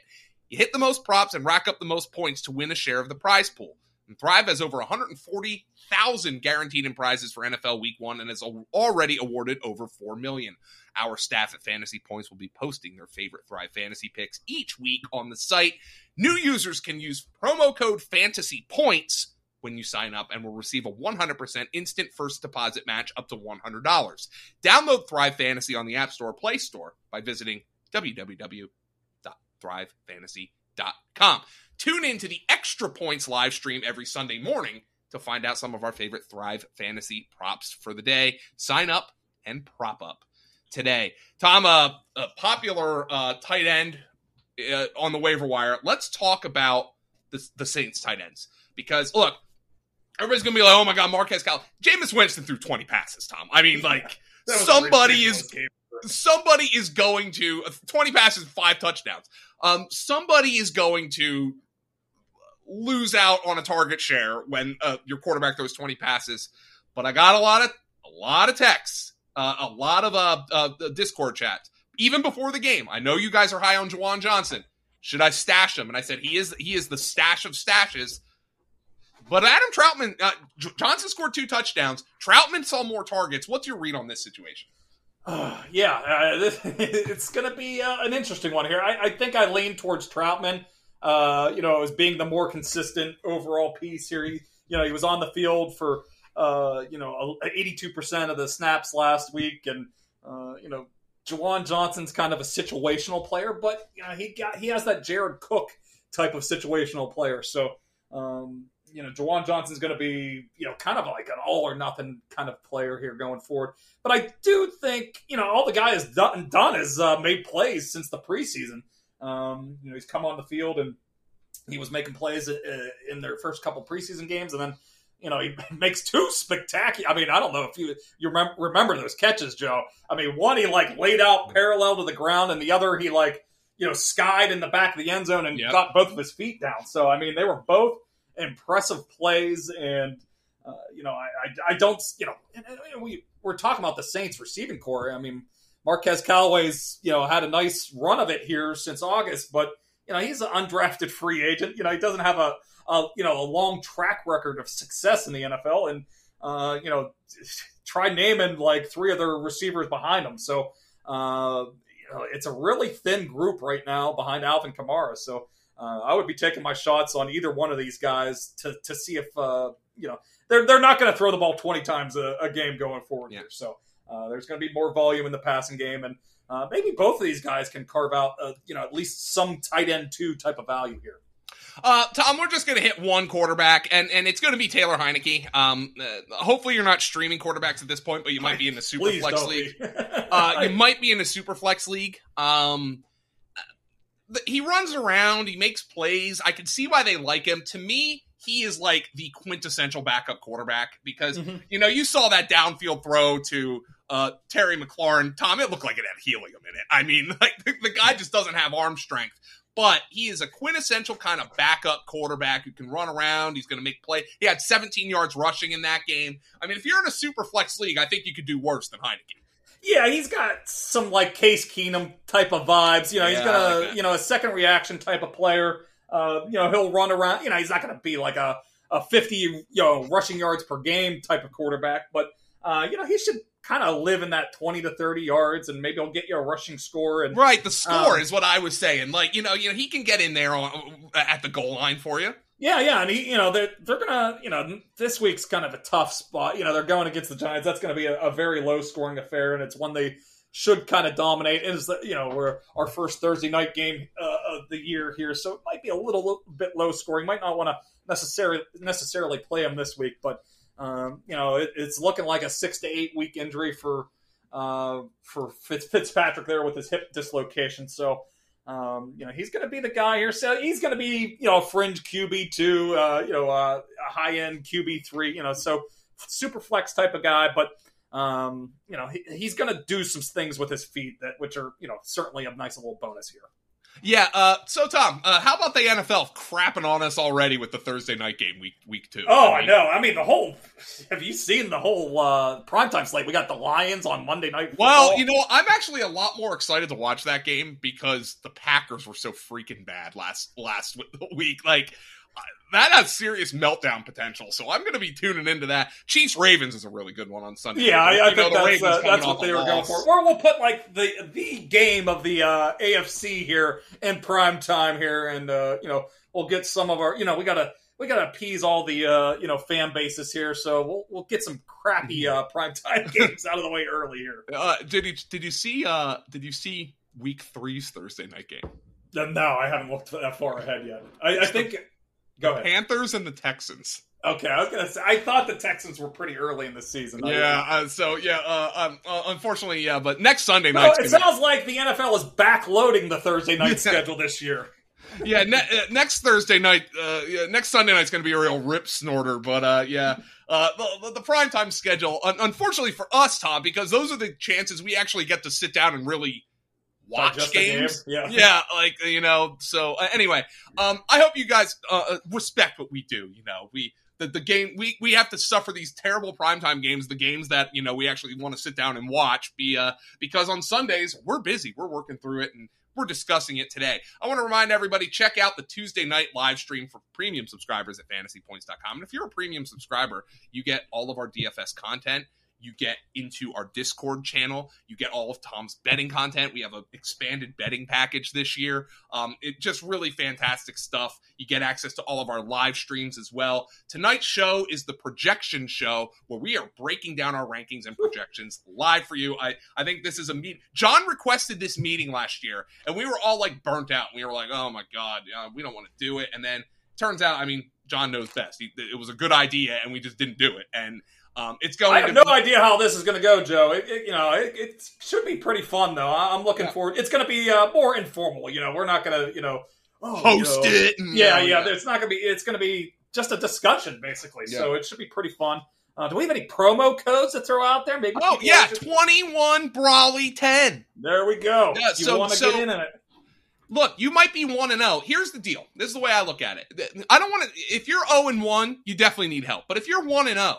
You hit the most props and rack up the most points to win a share of the prize pool. And Thrive has over 140,000 guaranteed in prizes for NFL Week One and has already awarded over four million. Our staff at Fantasy Points will be posting their favorite Thrive fantasy picks each week on the site. New users can use promo code Fantasy Points when you sign up and will receive a 100% instant first deposit match up to $100. Download Thrive Fantasy on the App Store or Play Store by visiting www.thrivefantasy.com. Tune in to the Extra Points live stream every Sunday morning to find out some of our favorite Thrive Fantasy props for the day. Sign up and prop up today. Tom, uh, a popular uh, tight end uh, on the waiver wire. Let's talk about the, the Saints tight ends because look, everybody's gonna be like, "Oh my God, Marquez Cal." Jameis Winston threw twenty passes. Tom, I mean, like somebody is somebody is going to 20 passes, five touchdowns. Um, somebody is going to lose out on a target share when uh, your quarterback throws 20 passes. But I got a lot of a lot of texts, uh, a lot of uh, uh, Discord chats, even before the game. I know you guys are high on Juwan Johnson. Should I stash him? And I said he is he is the stash of stashes. But Adam Trautman, uh, Johnson scored two touchdowns. Trautman saw more targets. What's your read on this situation? Uh, yeah, uh, this, it's going to be uh, an interesting one here. I, I, think I lean towards Trautman, Uh, you know, as being the more consistent overall piece here. He, you know, he was on the field for uh, you know eighty-two percent of the snaps last week, and uh, you know, Juwan Johnson's kind of a situational player, but you know, he got he has that Jared Cook type of situational player. So um, you know, Juwan Johnson's going to be, you know, kind of like an all or nothing kind of player here going forward. But I do think, you know, all the guy has done, done is uh, made plays since the preseason. Um, you know, he's come on the field and he was making plays uh, in their first couple preseason games, and then you know he makes two spectacular. I mean, I don't know if you you remember, remember those catches, Joe. I mean, one he like laid out parallel to the ground, and the other he like you know skied in the back of the end zone and yep. got both of his feet down. So I mean, they were both impressive plays, and uh, you know, I, I, I don't, you know, and, and we we're talking about the Saints receiving core. I mean, Marquez Callaway's, you know, had a nice run of it here since August, but you know, he's an undrafted free agent. You know, he doesn't have a, a you know a long track record of success in the NFL, and uh, you know, try naming like three other receivers behind him. So. Uh, it's a really thin group right now behind Alvin Kamara. So uh, I would be taking my shots on either one of these guys to, to see if uh, you know they're they're not going to throw the ball twenty times a, a game going forward yeah. here. So uh, there's going to be more volume in the passing game, and uh, maybe both of these guys can carve out uh, you know at least some tight end two type of value here. Uh, Tom, we're just going to hit one quarterback, and, and it's going to be Taylor Heinicke. Um, uh, hopefully, you're not streaming quarterbacks at this point, but you might be in the super flex league. uh, you might be in a super flex league. Um, he runs around, he makes plays. I can see why they like him. To me, he is like the quintessential backup quarterback because mm-hmm. you know you saw that downfield throw to uh, Terry McLaurin. Tom, it looked like it had helium in it. I mean, like the, the guy just doesn't have arm strength, but he is a quintessential kind of backup quarterback who can run around. He's going to make play. He had 17 yards rushing in that game. I mean, if you're in a super flex league, I think you could do worse than Heinicke. Yeah, he's got some like Case Keenum type of vibes. You know, he's Yeah, got I a that. you know a second reaction type of player. Uh, you know, he'll run around. You know, he's not going to be like a a fifty you know rushing yards per game type of quarterback, but uh, you know he should kind of live in that twenty to thirty yards, and maybe he'll get you a rushing score. And Right, the score Um, is what I was saying. Like, you know, you know, he can get in there on, at the goal line for you. Yeah, yeah, and he, you know, they're they're gonna, you know, this week's kind of a tough spot. You know, they're going against the Giants. That's going to be a, a very low scoring affair, and it's one they should kind of dominate. It is, the, you know, we're our first Thursday night game uh, of the year here, so it might be a little, little bit low scoring. Might not want to necessarily necessarily play him this week, but um, you know, it, it's looking like a six to eight week injury for uh, for Fitz, Fitzpatrick there with his hip dislocation. So. Um, you know, he's going to be the guy here. So he's going to be, you know, a fringe QB two, uh, you know, uh, a high end QB three, you know, so super flex type of guy. But um, you know, he, he's going to do some things with his feet that, which are, you know, certainly a nice little bonus here. Yeah. Uh, so Tom, uh, how about the NFL crapping on us already with the Thursday night game week week two? Oh, I mean, know. I mean, the whole. Have you seen the whole uh, primetime slate? We got the Lions on Monday night. Football. Well, you know, I'm actually a lot more excited to watch that game because the Packers were so freaking bad last last week. Like that has serious meltdown potential. So I'm going to be tuning into that. Chiefs Ravens is a really good one on Sunday. Yeah, I, I know, think that's, uh, that's what they were going for. Or we'll put like the the game of the uh, AFC here in prime time here, and uh, you know we'll get some of our you know we gotta we gotta appease all the uh, you know fan bases here, so we'll we'll get some crappy uh, prime time games out of the way early here. Uh, did you did you see uh did you see week three's Thursday night game? No, I haven't looked that far ahead yet. I, I think. Go ahead. Panthers and the Texans. Okay, I was gonna say I thought the Texans were pretty early in the season. Yeah, uh, so yeah, uh, um, uh, unfortunately, yeah, but next Sunday No, night's it gonna, sounds like the NFL is backloading the Thursday night schedule this year. yeah, ne- uh, next Thursday night, uh, yeah, next Sunday night's going to be a real rip snorter. But uh, yeah, uh, the, the primetime schedule, un- unfortunately for us, Tom, because those are the chances we actually get to sit down and really watch the game. games. Yeah. Yeah, like you know. So uh, anyway, um, I hope you guys uh, uh, respect what we do. You know, we the, the game we we have to suffer these terrible primetime games, the games that you know we actually want to sit down and watch. Be uh, because on Sundays we're busy, we're working through it and. We're discussing it today. I want to remind everybody check out the Tuesday night live stream for premium subscribers at fantasypoints.com. And if you're a premium subscriber, you get all of our DFS content you get into our discord channel. You get all of tom's betting content. We have an expanded betting package this year. Um, it just really fantastic stuff. You get access to all of our live streams as well. Tonight's show is the projection show where we are breaking down our rankings and projections live for you. I, I think this is a meet john requested this meeting last year and we were all like burnt out. We were like oh my god uh, we don't want to do it. And then turns out i mean john knows best. He, it was a good idea and we just didn't do it. And um, it's going I have to no be- idea how this is going to go, Joe. It, it- you know, it, it should be pretty fun though. I- I'm looking Yeah. forward. It's going to be uh, more informal. You know, we're not going to, you know, oh, host you know, it. and, Yeah, yeah. It's not going to be. It's going to be just a discussion basically. Yeah. So it should be pretty fun. Uh, do we have any promo codes to throw out there? Maybe. Oh yeah, just- twenty-one Brolley ten. there we go. Yeah, you so- want to so- get in on it? Look, you might be one and zero. Here's the deal. This is the way I look at it. I don't want to. If you're zero and one, you definitely need help. But if you're one and zero,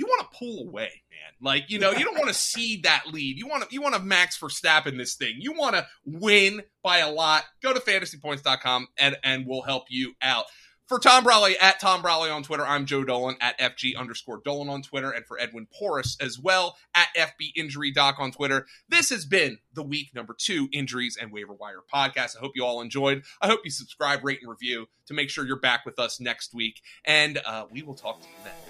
you want to pull away, man. Like you know, you don't want to cede that lead. You want to. You want to max for Verstappen this thing. You want to win by a lot. Go to fantasypoints.com and and we'll help you out. For Tom Brolley at Tom Brolley on Twitter, I'm Joe Dolan at FG underscore Dolan on Twitter, and for Edwin Porras as well at FB Injury Doc on Twitter. This has been the week number two injuries and waiver wire podcast. I hope you all enjoyed. I hope you subscribe, rate, and review to make sure you're back with us next week, and uh, we will talk to you then.